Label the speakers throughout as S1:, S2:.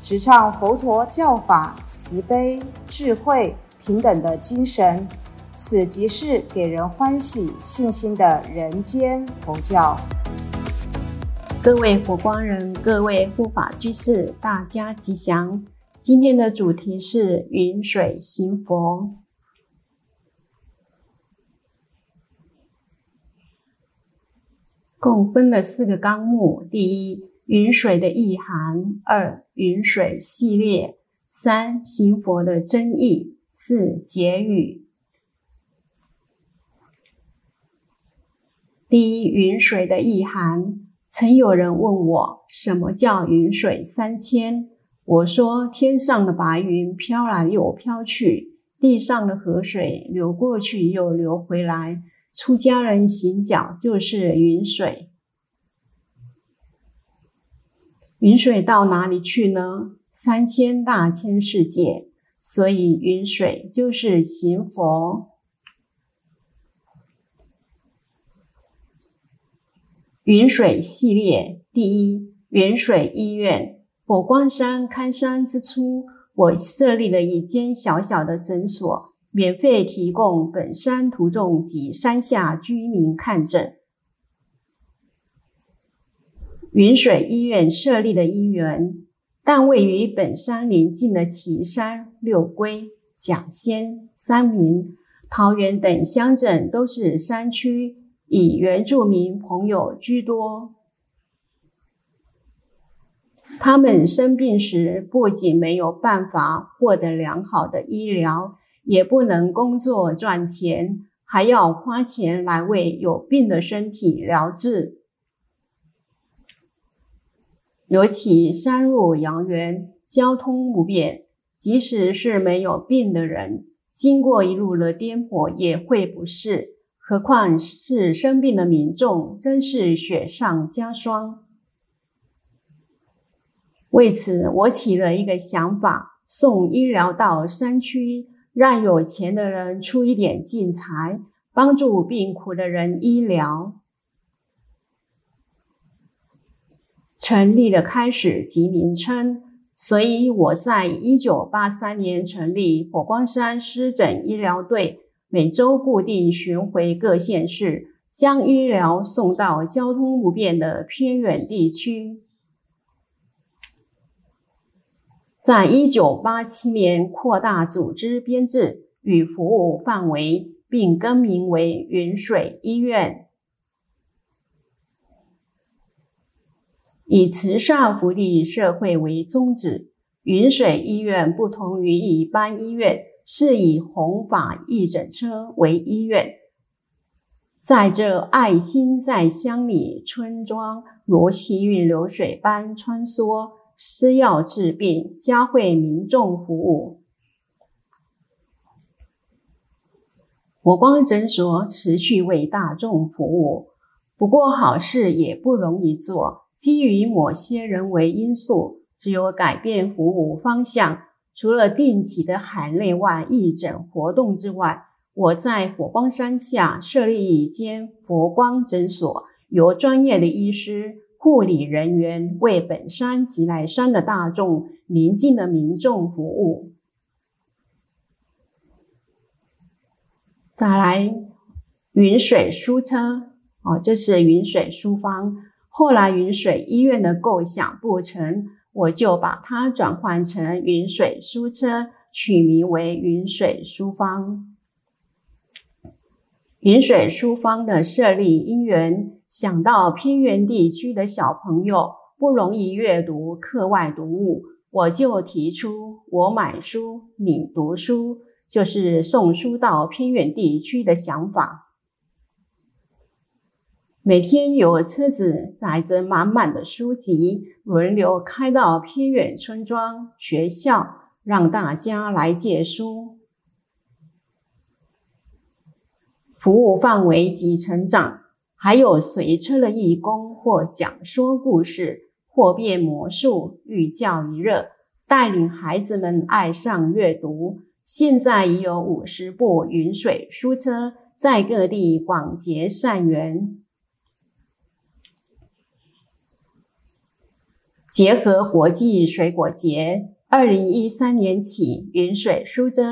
S1: 直唱佛陀教法慈悲、智慧、平等的精神。此即是给人欢喜、信心的人间佛教。
S2: 各位佛光人，各位护法居士，大家吉祥。今天的主题是云水行佛，共分了四个纲目：第一，云水的意涵；二，云水系列；三，行佛的真意；四，结语。第一，云水的意涵。曾有人问我，什么叫云水三千？我说，天上的白云飘来又飘去，地上的河水流过去又流回来。出家人行脚就是云水。云水到哪里去呢？三千大千世界。所以，云水就是行佛。云水系列第一，云水医院。佛光山开山之初，我设立了一间小小的诊所，免费提供本山途中及山下居民看诊。云水医院设立的医院，但位于本山邻近的岐山、六龟、甲仙、三明、桃园等乡镇都是山区。以原住民朋友居多，他们生病时不仅没有办法获得良好的医疗，也不能工作赚钱，还要花钱来为有病的身体疗治。尤其山路遥远，交通不便，即使是没有病的人，经过一路的颠簸也会不适。何况是生病的民众，真是雪上加霜。为此，我起了一个想法：送医疗到山区，让有钱的人出一点进财，帮助病苦的人医疗。成立的开始及名称，所以我在一九八三年成立火光山湿疹医疗队。每周固定巡回各县市，将医疗送到交通不便的偏远地区。在一九八七年扩大组织编制与服务范围，并更名为云水医院，以慈善福利社会为宗旨。云水医院不同于一般医院。是以弘法义诊车为医院，在这爱心在乡里村庄如细运流水般穿梭，施药治病，教会民众服务。我光诊所持续为大众服务，不过好事也不容易做，基于某些人为因素，只有改变服务方向。除了定期的海内外义诊活动之外，我在火光山下设立一间佛光诊所，由专业的医师、护理人员为本山及来山的大众、邻近的民众服务。再来，云水书车哦，这是云水书方。后来云水医院的构想不成。我就把它转换成云水书车，取名为云水书坊。云水书坊的设立因缘，想到偏远地区的小朋友不容易阅读课外读物，我就提出我买书你读书，就是送书到偏远地区的想法。每天有车子载着满满的书籍，轮流开到偏远村庄、学校，让大家来借书。服务范围及成长，还有随车的义工或讲说故事，或变魔术，寓教于乐，带领孩子们爱上阅读。现在已有五十部云水书车在各地广结善缘。结合国际水果节，二零一三年起，云水书斋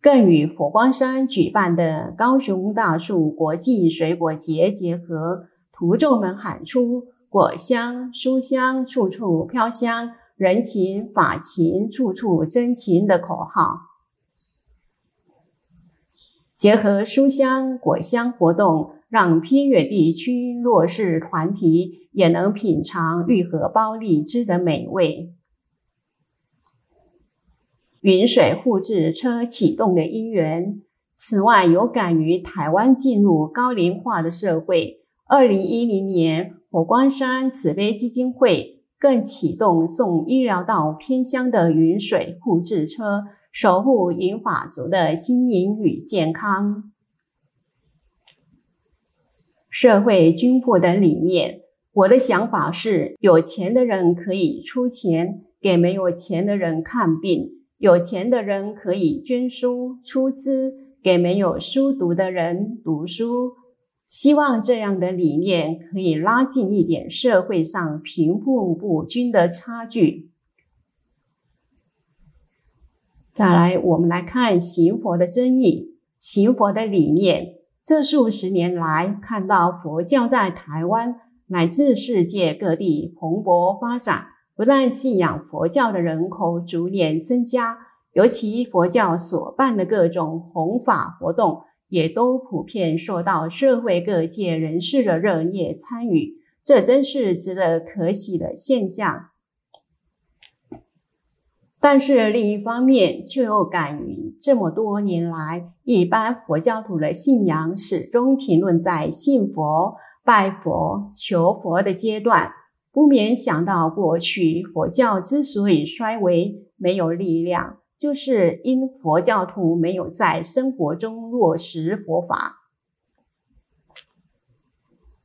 S2: 更与佛光山举办的高雄大树国际水果节结合，徒众们喊出“果香书香，处处飘香；人情法情，处处真情”的口号。结合书香果香活动。让偏远地区弱势团体也能品尝玉荷包荔枝的美味。云水互制车启动的因缘。此外，有感于台湾进入高龄化的社会，二零一零年火光山慈悲基金会更启动送医疗到偏乡的云水互制车，守护银法族的心灵与健康。社会均富的理念，我的想法是：有钱的人可以出钱给没有钱的人看病，有钱的人可以捐书出资给没有书读的人读书。希望这样的理念可以拉近一点社会上贫富不均的差距。再来，我们来看行佛的争议，行佛的理念。这数十年来，看到佛教在台湾乃至世界各地蓬勃发展，不但信仰佛教的人口逐年增加，尤其佛教所办的各种弘法活动，也都普遍受到社会各界人士的热烈参与，这真是值得可喜的现象。但是另一方面，却又感于这么多年来，一般佛教徒的信仰始终停论在信佛、拜佛、求佛的阶段，不免想到过去佛教之所以衰微、没有力量，就是因佛教徒没有在生活中落实佛法。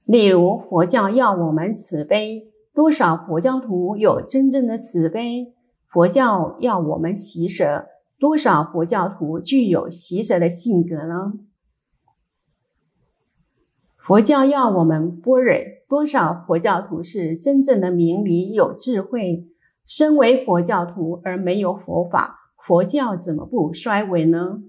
S2: 例如，佛教要我们慈悲，多少佛教徒有真正的慈悲？佛教要我们习舍，多少佛教徒具有习舍的性格呢？佛教要我们般若，多少佛教徒是真正的明理有智慧？身为佛教徒而没有佛法，佛教怎么不衰微呢？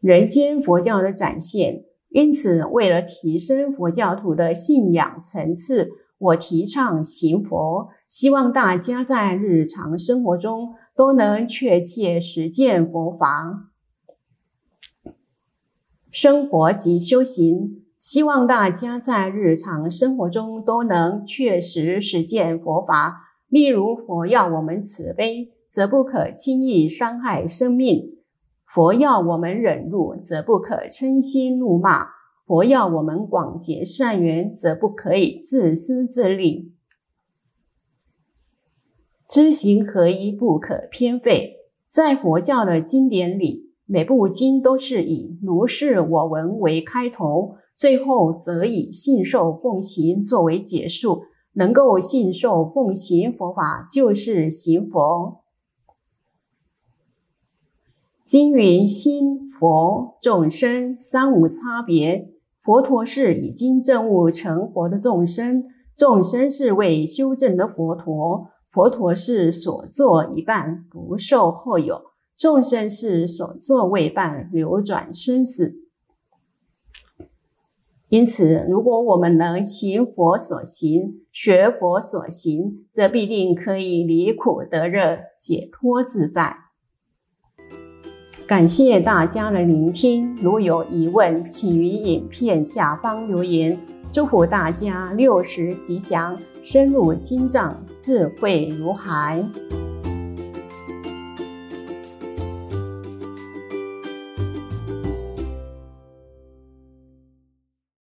S2: 人间佛教的展现，因此为了提升佛教徒的信仰层次，我提倡行佛。希望大家在日常生活中都能确切实践佛法，生活及修行。希望大家在日常生活中都能确实实践佛法。例如，佛要我们慈悲，则不可轻易伤害生命；佛要我们忍辱，则不可嗔心怒骂；佛要我们广结善缘，则不可以自私自利。知行合一，不可偏废。在佛教的经典里，每部经都是以“如是我闻”为开头，最后则以信受奉行作为结束。能够信受奉行佛法，就是行佛。经云：心、佛、众生三无差别。佛陀是已经证悟成佛的众生，众生是为修正的佛陀。佛陀是所作一半，不受后有；众生是所作未半，流转生死。因此，如果我们能行佛所行，学佛所行，则必定可以离苦得乐，解脱自在。感谢大家的聆听，如有疑问，请于影片下方留言。祝福大家六十吉祥，深入经藏，智慧如海。